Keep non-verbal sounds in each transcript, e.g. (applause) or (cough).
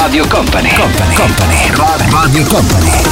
Radio Company, Company, Company, Radio Company.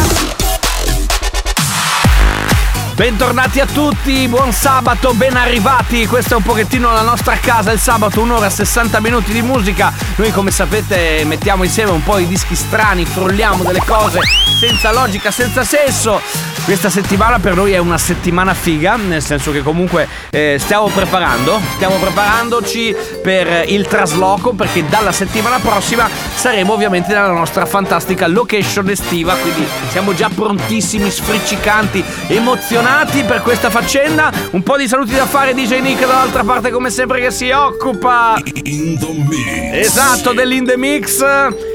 Bentornati a tutti, buon sabato, ben arrivati. Questa è un pochettino la nostra casa. Il sabato, un'ora e 60 minuti di musica. Noi, come sapete, mettiamo insieme un po' i dischi strani, frulliamo delle cose senza logica, senza senso. Questa settimana per noi è una settimana figa, nel senso che comunque eh, stiamo preparando, stiamo preparandoci per il trasloco perché dalla settimana prossima saremo ovviamente nella nostra fantastica location estiva, quindi siamo già prontissimi, sfriccicanti, emozionati per questa faccenda. Un po' di saluti da fare DJ Nick dall'altra parte come sempre che si occupa Esatto, dell'In The Mix.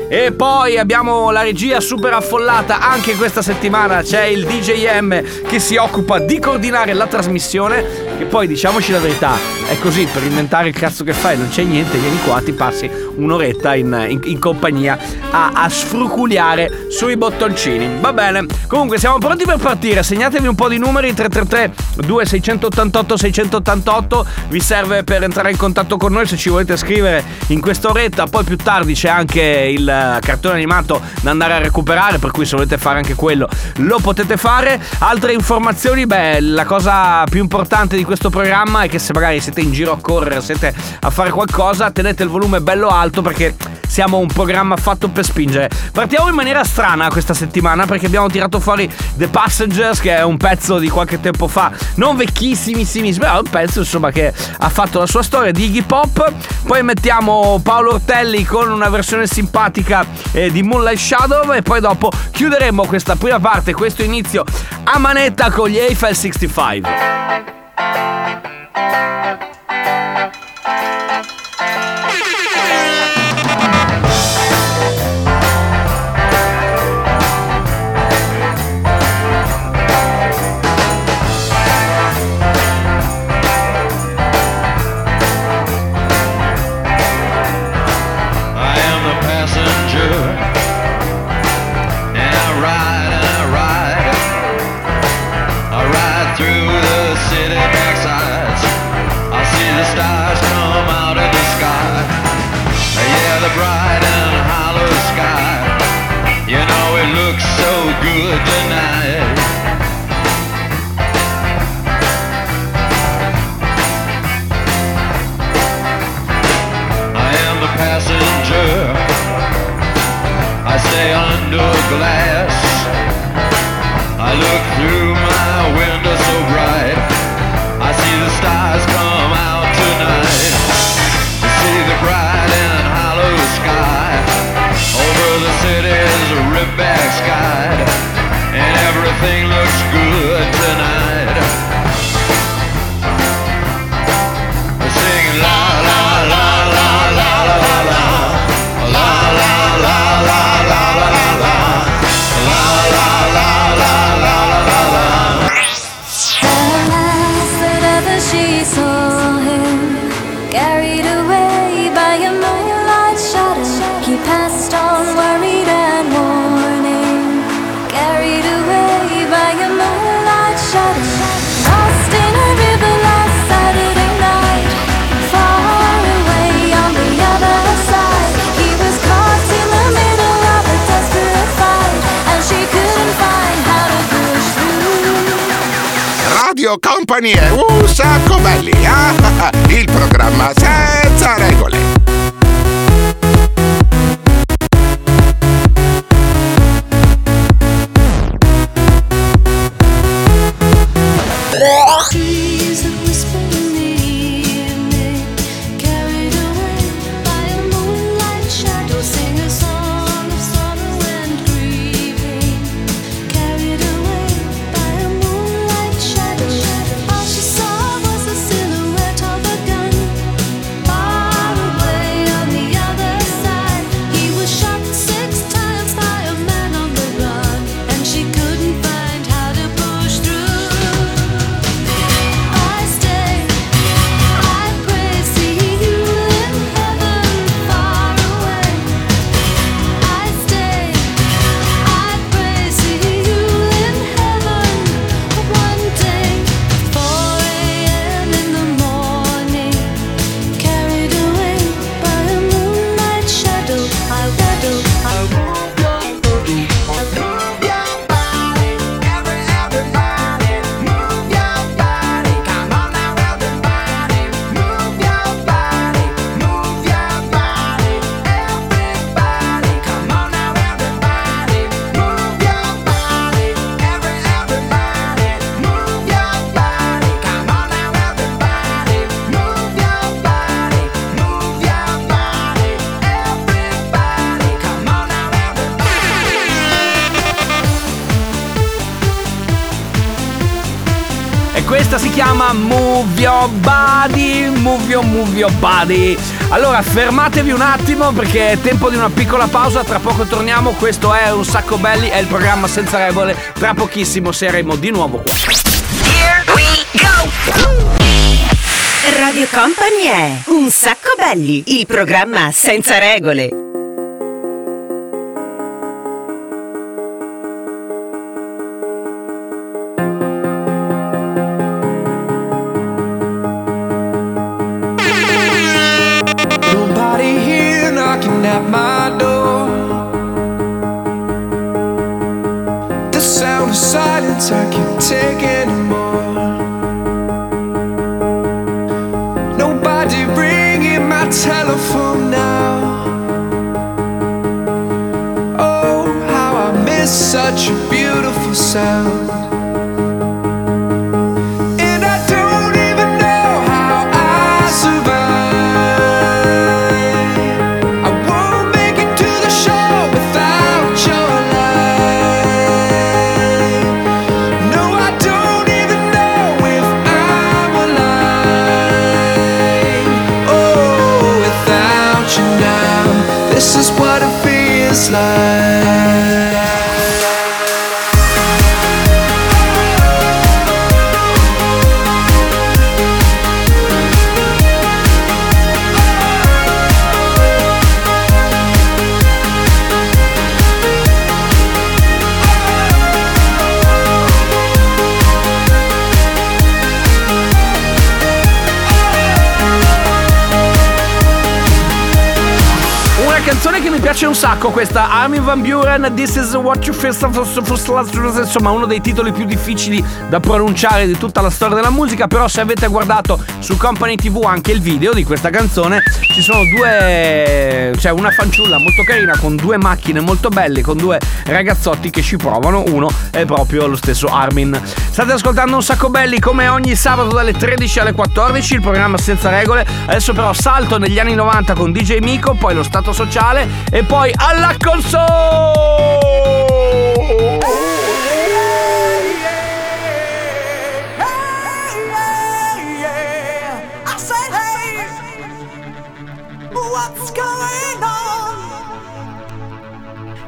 E poi abbiamo la regia super affollata anche questa settimana. C'è il DJM che si occupa di coordinare la trasmissione. Che poi diciamoci la verità, è così per inventare il cazzo che fai, non c'è niente, vieni qua, ti passi un'oretta in, in- in compagnia a, a sfruculiare sui bottoncini. Va bene, comunque siamo pronti per partire. Segnatevi un po' di numeri 333 2688 688 vi serve per entrare in contatto con noi se ci volete scrivere in quest'oretta. Poi più tardi c'è anche il eh, cartone animato da andare a recuperare, per cui se volete fare anche quello lo potete fare. Altre informazioni, beh, la cosa più importante di questo programma è che se magari siete in giro a correre, siete a fare qualcosa, tenete il volume bello alto perché siamo un programma fatto per spingere. Partiamo in maniera strana questa settimana perché abbiamo tirato fuori The Passengers, che è un pezzo di qualche tempo fa, non vecchissimissimissimo, però è un pezzo insomma che ha fatto la sua storia di Iggy Pop. Poi mettiamo Paolo Ortelli con una versione simpatica eh, di Moonlight Shadow e poi dopo chiuderemo questa prima parte, questo inizio a manetta con gli Eiffel 65. thank you glass. I look through my window so bright. I see the stars come out tonight. I see the bright and hollow sky. Over the city's back sky. And everything looks saco, vale. Body. Allora fermatevi un attimo perché è tempo di una piccola pausa, tra poco torniamo, questo è Un Sacco Belli, è il programma senza regole, tra pochissimo saremo di nuovo qua. Radio Company è Un sacco belli, il programma senza regole. Piace un sacco questa Armin Van Buren This is what you feel Insomma uno dei titoli più difficili da pronunciare di tutta la storia della musica Però se avete guardato su Company TV anche il video di questa canzone Ci sono due Cioè una fanciulla molto carina con due macchine molto belle Con due ragazzotti che ci provano Uno è proprio lo stesso Armin. State ascoltando un sacco belli come ogni sabato dalle 13 alle 14 Il programma senza regole. Adesso però salto negli anni 90 con DJ Miko Poi lo stato sociale E poi alla console What's going on?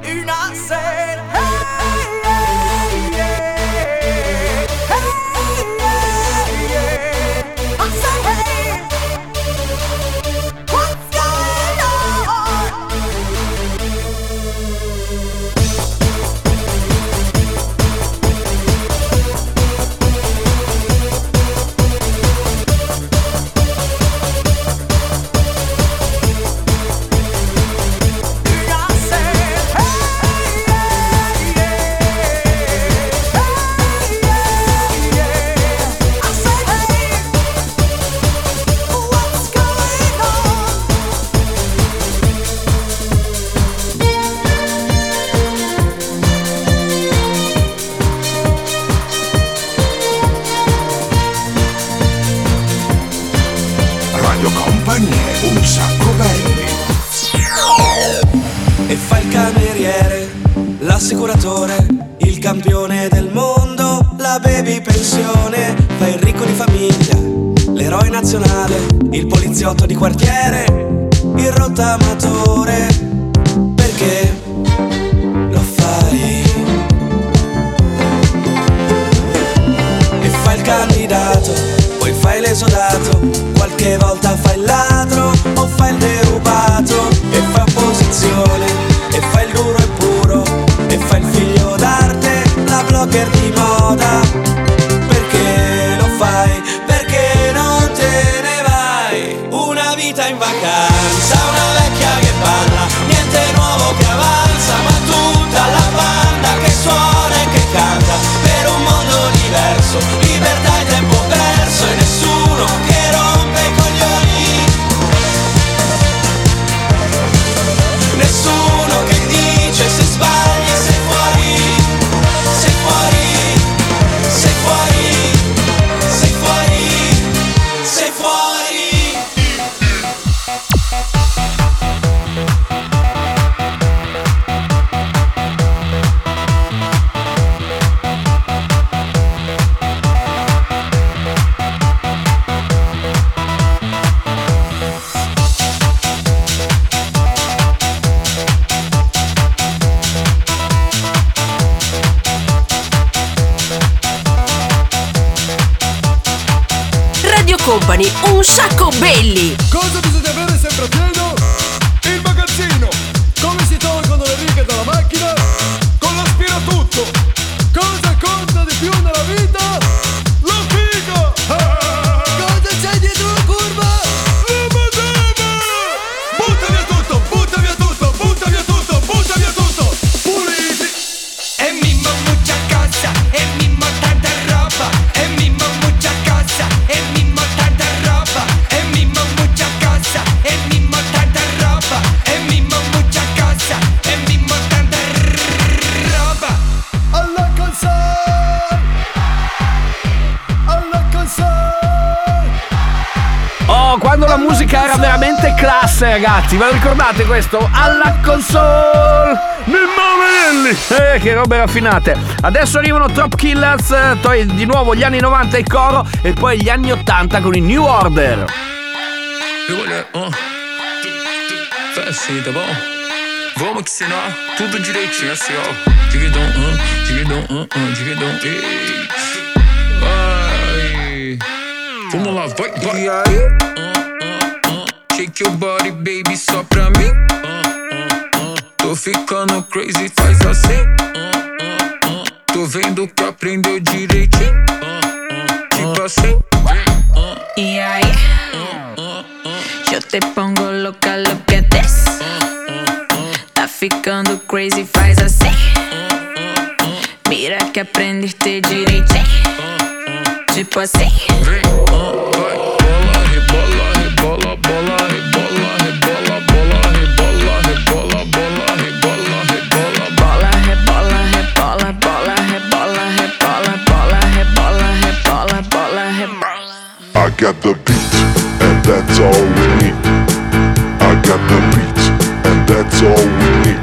And I said, l'esodato, qualche volta classe, ragazzi. Ve lo ricordate questo? Alla console! Mimmo Mamelli! Eh, che robe raffinate! Adesso arrivano Top Killers, eh, poi di nuovo gli anni 90 e coro, e poi gli anni 80 con i New Order. Faz assim, tá? Vamos que ensinar tudo direitinho assim, ó. Dividão, uh, dividão, uh, uh, dividão, ei. Vai. Vamos lá, vai, vai. E aí? Uh. que o body baby só pra mim. Tô ficando crazy, faz assim. Tô vendo que aprendeu direitinho. Tipo assim. E aí? Eu te pongo louca, at this. Tá ficando crazy, faz assim. Mira que aprendeste direitinho. Tipo assim. that's all we need. I got the beat, and that's all we need.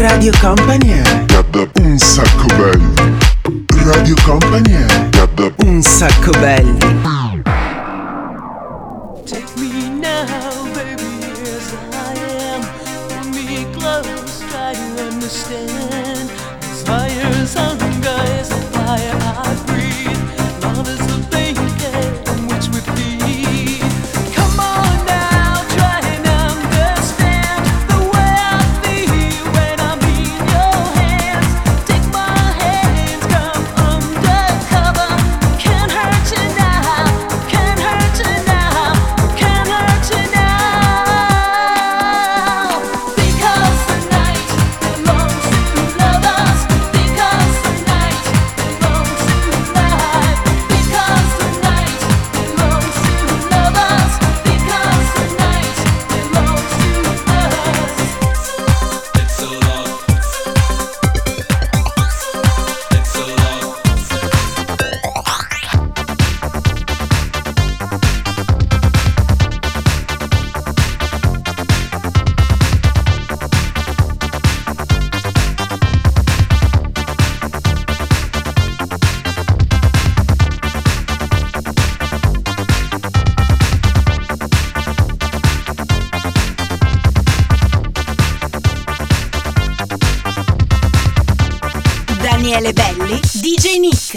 Radio Company got Cada un sacco belli Radio Company got Cada un sacco belli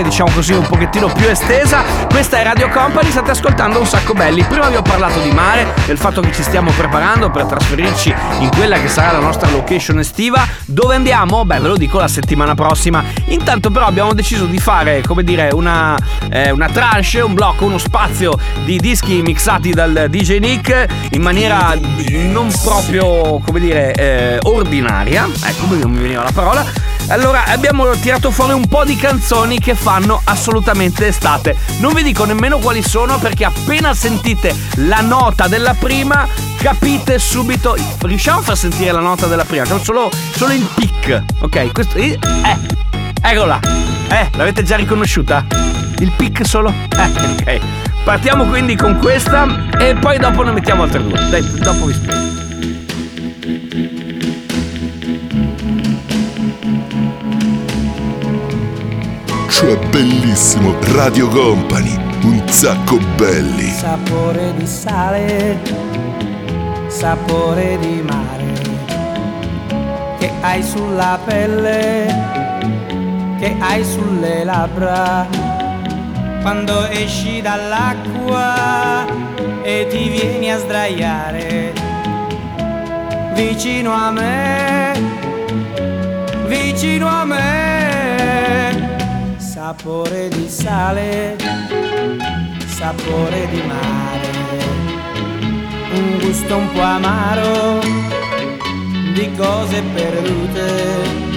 Versione diciamo così un pochettino più estesa. Questa è Radio Company, state ascoltando un sacco belli. Prima vi ho parlato di mare, del fatto che ci stiamo preparando per trasferirci in quella che sarà la nostra location estiva. Dove andiamo? Beh, ve lo dico la settimana prossima. Intanto però abbiamo deciso di fare, come dire, una, eh, una tranche, un blocco, uno spazio di dischi mixati dal DJ Nick in maniera non proprio, come dire, eh, ordinaria. Ecco, non mi veniva la parola. Allora abbiamo tirato fuori un po' di canzoni che fanno assolutamente estate. Non vi dico nemmeno quali sono perché appena sentite la nota della prima capite subito. Riusciamo a far sentire la nota della prima? Solo, solo il pic. Ok, questo. Eh, eccola. Eh, l'avete già riconosciuta? Il pic solo? Eh, ok. Partiamo quindi con questa e poi dopo ne mettiamo altre due. Dai, dopo vi spiego. Cioè bellissimo, Radio Company, un sacco belli. Sapore di sale, sapore di mare, che hai sulla pelle, che hai sulle labbra, quando esci dall'acqua e ti vieni a sdraiare vicino a me, vicino a me. Sapore di sale, sapore di mare, un gusto un po' amaro di cose perdute,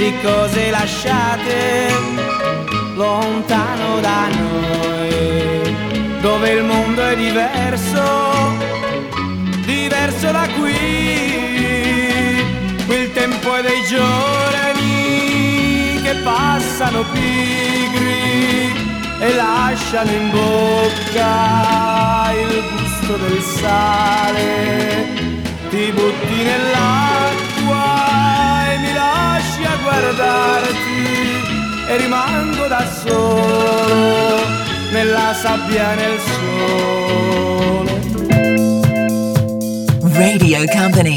di cose lasciate lontano da noi, dove il mondo è diverso, diverso da qui, il tempo è dei giorni che passano pigri e lasciano in bocca il gusto del sale. Ti butti nell'acqua lasci a guardarti e rimango da solo nella sabbia nel sole. Radio Company.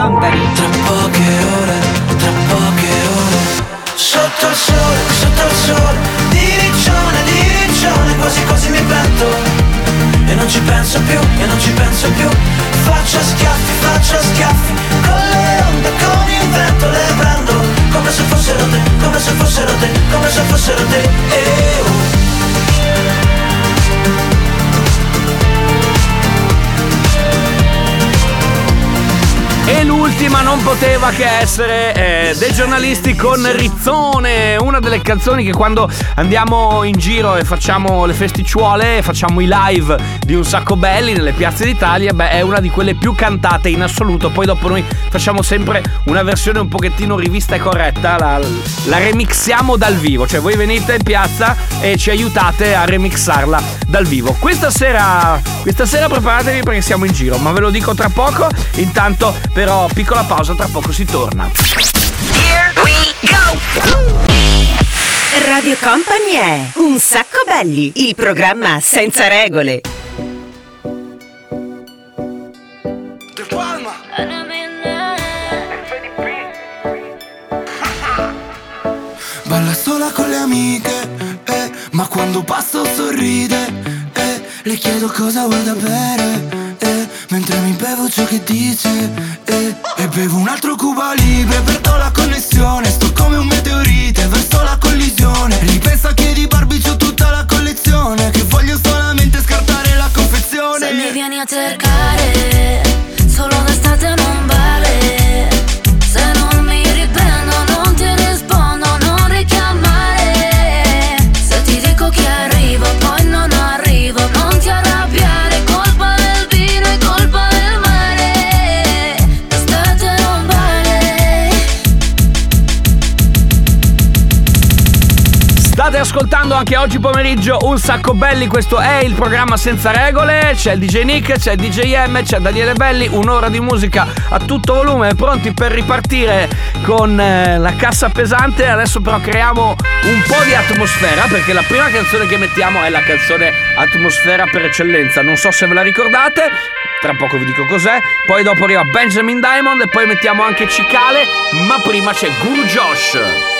Company. Tra poche ore, tra poche ore. Sotto il sole, sotto il sole Di riccione, di riccione Quasi quasi mi pento E non ci penso più, e non ci penso più. Faccio schiaffi, faccio schiaffi Con le onde, con il vento Le prendo. Come se fossero te Come se fossero te, come se fossero te. Eh, oh. E L'ultima non poteva che essere eh, dei giornalisti con Rizzone, una delle canzoni che quando andiamo in giro e facciamo le festicciuole, facciamo i live di un sacco belli nelle piazze d'Italia, beh è una di quelle più cantate in assoluto, poi dopo noi facciamo sempre una versione un pochettino rivista e corretta, la, la remixiamo dal vivo, cioè voi venite in piazza e ci aiutate a remixarla dal vivo. Questa sera, questa sera preparatevi perché siamo in giro, ma ve lo dico tra poco, intanto però piccola pausa, tra poco si torna. Radio Company è Un sacco belli, il programma senza regole. (laughs) Balla sola con le amiche, eh, ma quando passo sorride, eh, le chiedo cosa vuoi da bere, eh, mentre mi bevo ciò che dice, eh, e bevo un altro Cuba Libre, perdo la connessione, sto come un meteorite, verso la collisione, ripensa che di Barbie c'ho tutta la collezione, che voglio solamente scartare la confezione. Se mi vieni a cercare, oggi pomeriggio un sacco belli, questo è il programma senza regole, c'è il DJ Nick, c'è il DJ M, c'è Daniele Belli, un'ora di musica a tutto volume, pronti per ripartire con eh, la cassa pesante, adesso però creiamo un po' di atmosfera perché la prima canzone che mettiamo è la canzone atmosfera per eccellenza, non so se ve la ricordate, tra poco vi dico cos'è, poi dopo arriva Benjamin Diamond e poi mettiamo anche Cicale, ma prima c'è Guru Josh.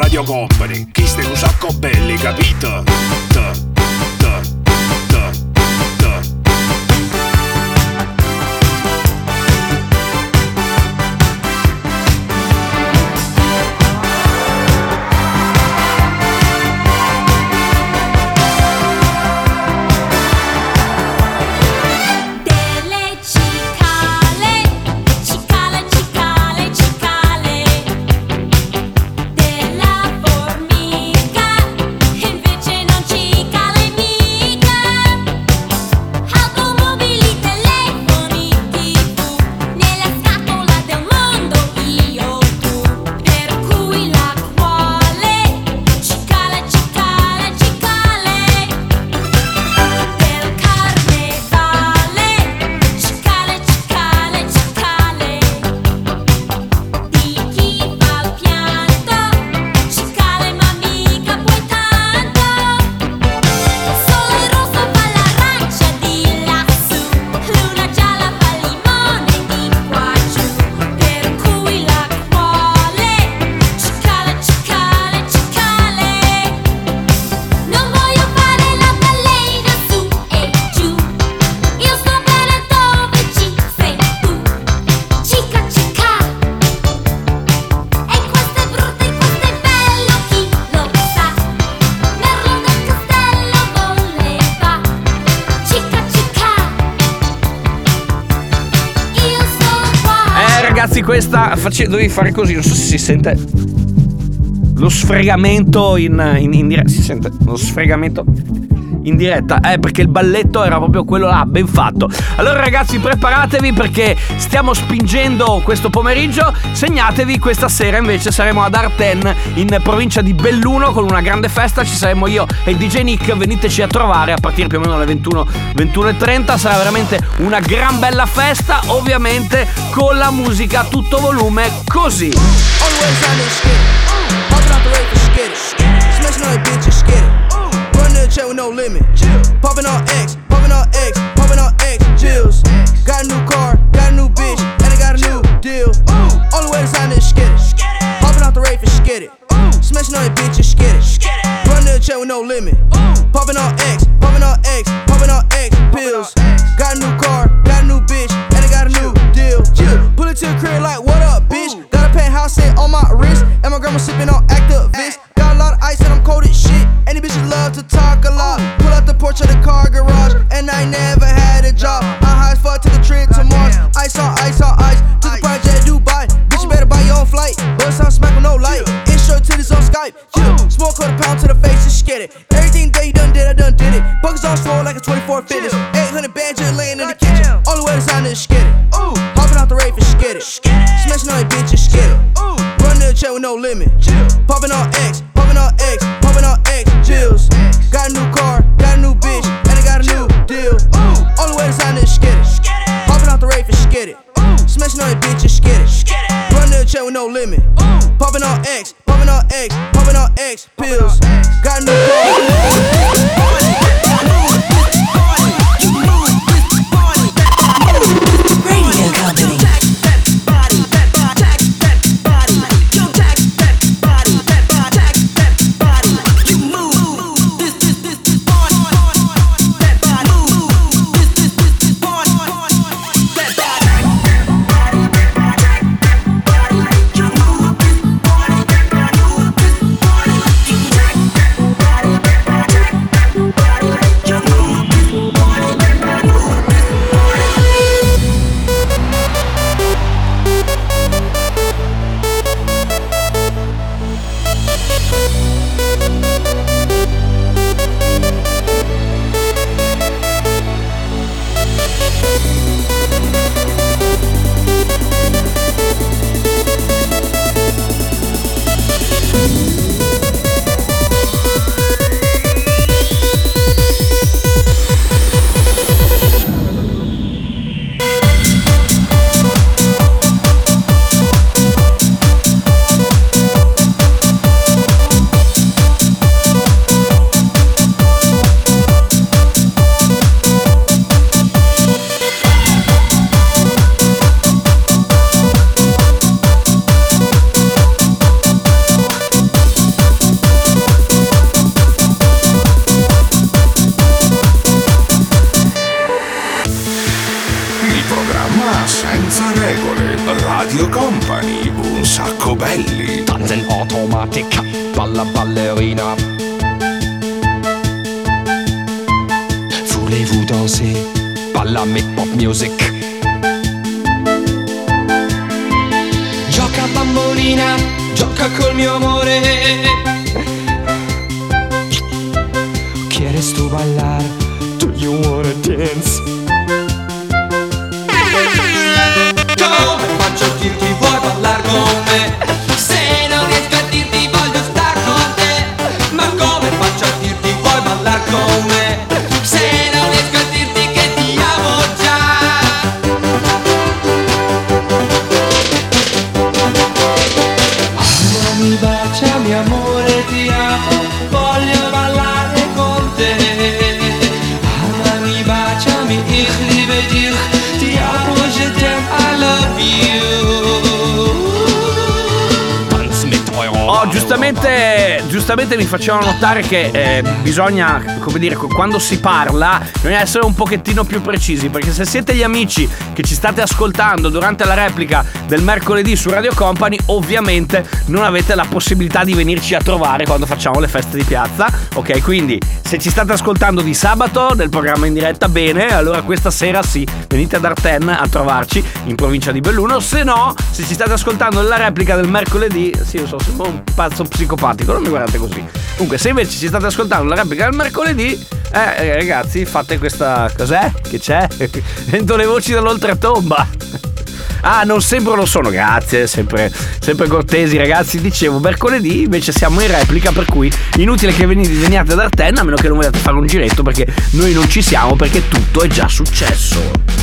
Radio Company. Chi stai un sacco belli, capito? Ta, ragazzi, questa face- dovevi fare così, non so se si sente lo sfregamento in, in, in diretta. Si sente lo sfregamento in diretta, eh, perché il balletto era proprio quello là, ben fatto. Allora, ragazzi, preparatevi perché stiamo spingendo questo pomeriggio. Segnatevi, questa sera invece saremo ad Arten in provincia di Belluno con una grande festa. Ci saremo io e DJ Nick. Veniteci a trovare a partire più o meno alle 21, 21.30. Sarà veramente una gran bella festa, ovviamente con la musica a tutto volume, così. Always on this skid. Popping out the rate for skid. Smashing on. Run to the check with no limit. Popping on X, popping on X, popping on X, chills. Got a new car, got a new bitch, and I got a new deal. Only way to sign this skid. Popping out the rate for skid. Smashing on the bitches, skid. Run to the check with no limit. Popping on X, popping on X, popping on X, pills. Got a new car, got a new bitch, and I got a new deal. Pull it to the crib like, what up, bitch? Got a penthouse set on my wrist, and my grandma sipping on belli. Tanzen Automatik, balla ballerina. Voulez-vous danser? Balla mit pop music. Gioca bambolina, gioca col mio amore. ¿Quieres tu bailar? Do you wanna dance? Giustamente, giustamente mi facevano notare che eh, bisogna, come dire, quando si parla, bisogna essere un pochettino più precisi. Perché se siete gli amici che ci state ascoltando durante la replica del mercoledì su Radio Company, ovviamente non avete la possibilità di venirci a trovare quando facciamo le feste di piazza. Ok, quindi Se ci state ascoltando di sabato nel programma in diretta, bene, allora questa sera sì, venite ad Arten a trovarci in provincia di Belluno. Se no, se ci state ascoltando nella replica del mercoledì, sì, io so, sembro un pazzo psicopatico, non mi guardate così. Comunque, se invece ci state ascoltando nella replica del mercoledì, eh, eh, ragazzi, fate questa. Cos'è? Che c'è? (laughs) Sento le voci dall'oltretomba. Ah, non sempre lo sono, grazie, sempre, sempre cortesi ragazzi. Dicevo, mercoledì invece siamo in replica, per cui inutile che venite, veniate ad Artenna a meno che non vogliate fare un giretto perché noi non ci siamo perché tutto è già successo.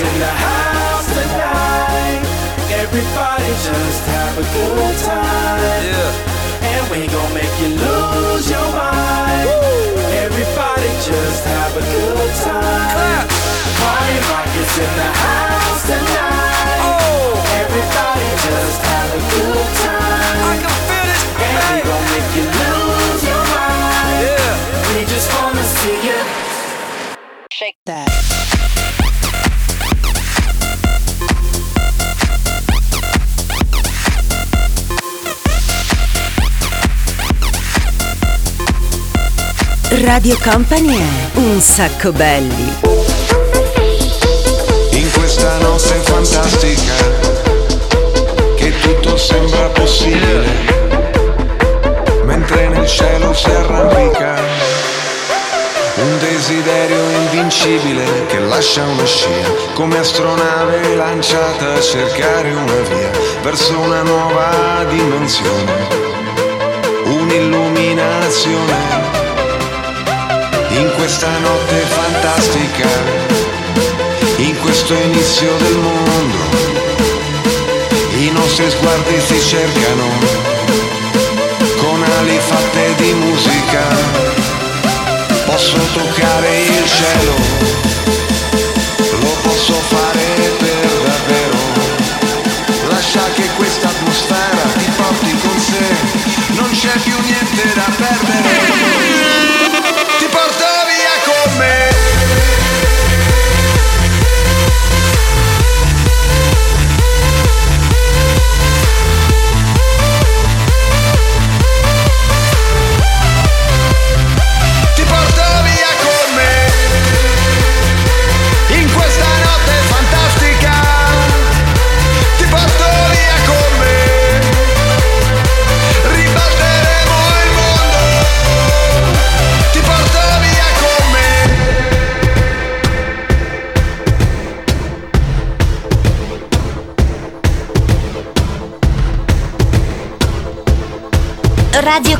In the house tonight. Everybody just have a good time. Yeah. And we gon' make you lose your mind. Everybody just have a good time. Party rock is in the house tonight. Oh. Everybody just have a good time. Radio Company è un sacco belli. In questa notte fantastica che tutto sembra possibile mentre nel cielo si arrampica un desiderio invincibile che lascia una scia come astronave lanciata a cercare una via verso una nuova dimensione un'illuminazione in questa notte fantastica in questo inizio del mondo i nostri sguardi si cercano con ali fatte di musica. Posso toccare il cielo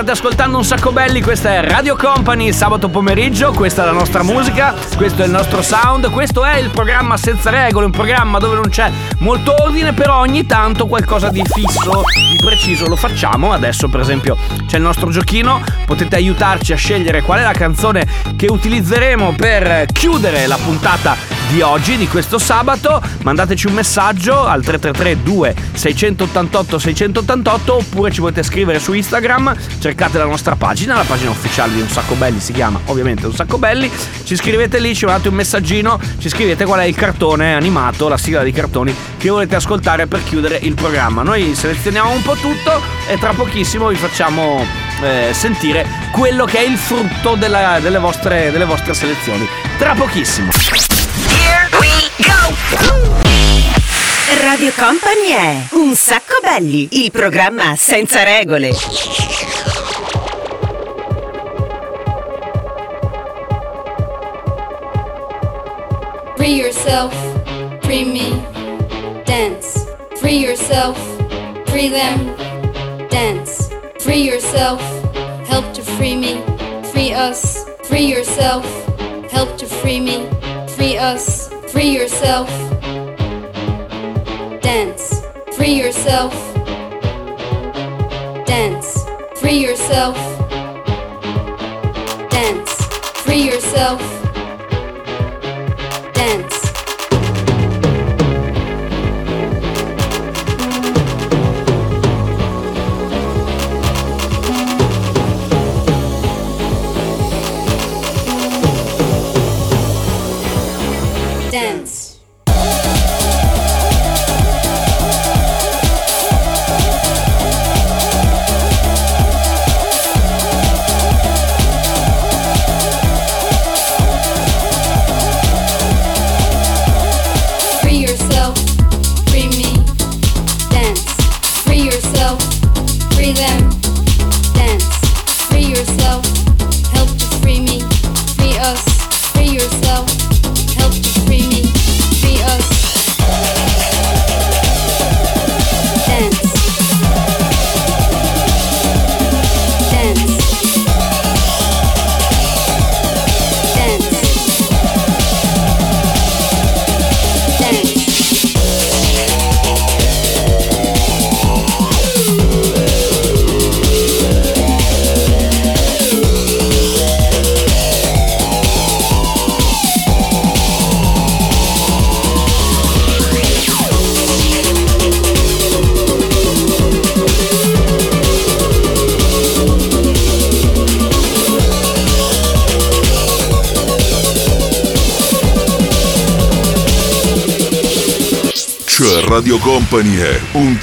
State ascoltando un sacco belli, questa è Radio Company sabato pomeriggio, questa è la nostra musica, questo è il nostro sound, questo è il programma senza regole, un programma dove non c'è molto ordine, però ogni tanto qualcosa di fisso, di preciso lo facciamo. Adesso per esempio c'è il nostro giochino, potete aiutarci a scegliere qual è la canzone che utilizzeremo per chiudere la puntata di oggi, di questo sabato. Mandateci un messaggio al 333 2 688 688 oppure ci potete scrivere su Instagram, cercate la nostra pagina, la pagina ufficiale di Un Sacco Belli si chiama ovviamente Un Sacco Belli, ci scrivete lì, ci mandate un messaggino, ci scrivete qual è il cartone animato, la sigla dei cartoni che volete ascoltare per chiudere il programma. Noi selezioniamo un po' tutto e tra pochissimo vi facciamo eh, sentire quello che è il frutto della- delle, vostre, delle vostre selezioni. Tra pochissimo. Radio Company è Un sacco belli, il programma senza regole. Free yourself, free me, dance. Free yourself, free them, dance. Free yourself, help to free me, free us. Free yourself, help to free me, free us. Free yourself, dance. Free yourself, dance. Free yourself, dance. Free yourself, dance.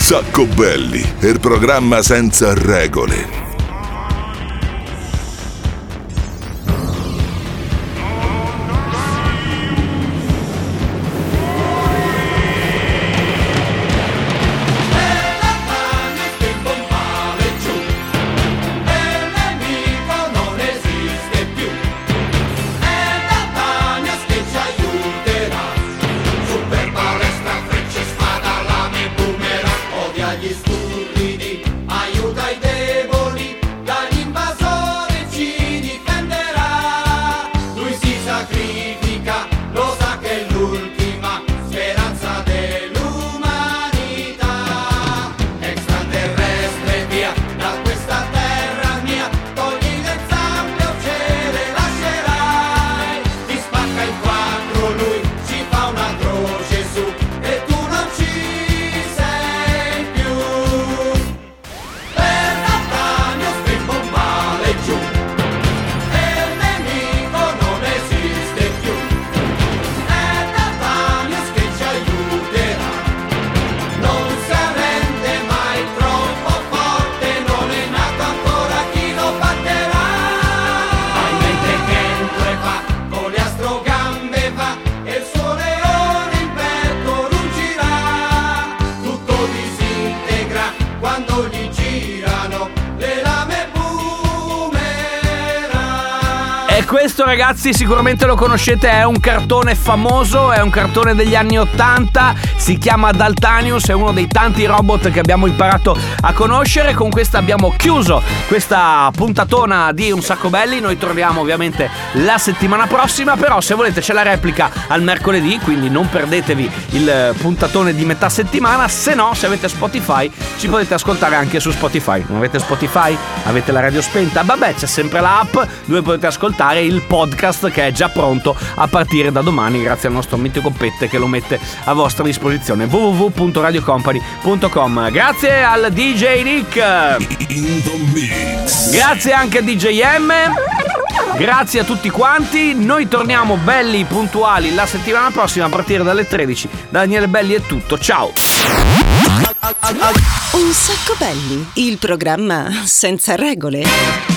Sacco belli, il programma senza regole. Questo ragazzi sicuramente lo conoscete, è un cartone famoso, è un cartone degli anni 80, si chiama Daltanius, è uno dei tanti robot che abbiamo imparato a conoscere. Con questa abbiamo chiuso questa puntatona di Un sacco belli, noi torniamo ovviamente la settimana prossima, però se volete c'è la replica al mercoledì, quindi non perdetevi il puntatone di metà settimana, se no se avete Spotify ci potete ascoltare anche su Spotify. Non avete Spotify? Avete la radio spenta? Vabbè, c'è sempre l'app dove potete ascoltare il podcast che è già pronto a partire da domani grazie al nostro mitico Pette che lo mette a vostra disposizione www.radiocompany.com Grazie al DJ Nick Grazie anche a DJ M Grazie a tutti quanti, noi torniamo belli puntuali la settimana prossima a partire dalle 13. Da Daniele Belli è tutto, ciao! Un sacco belli, il programma senza regole.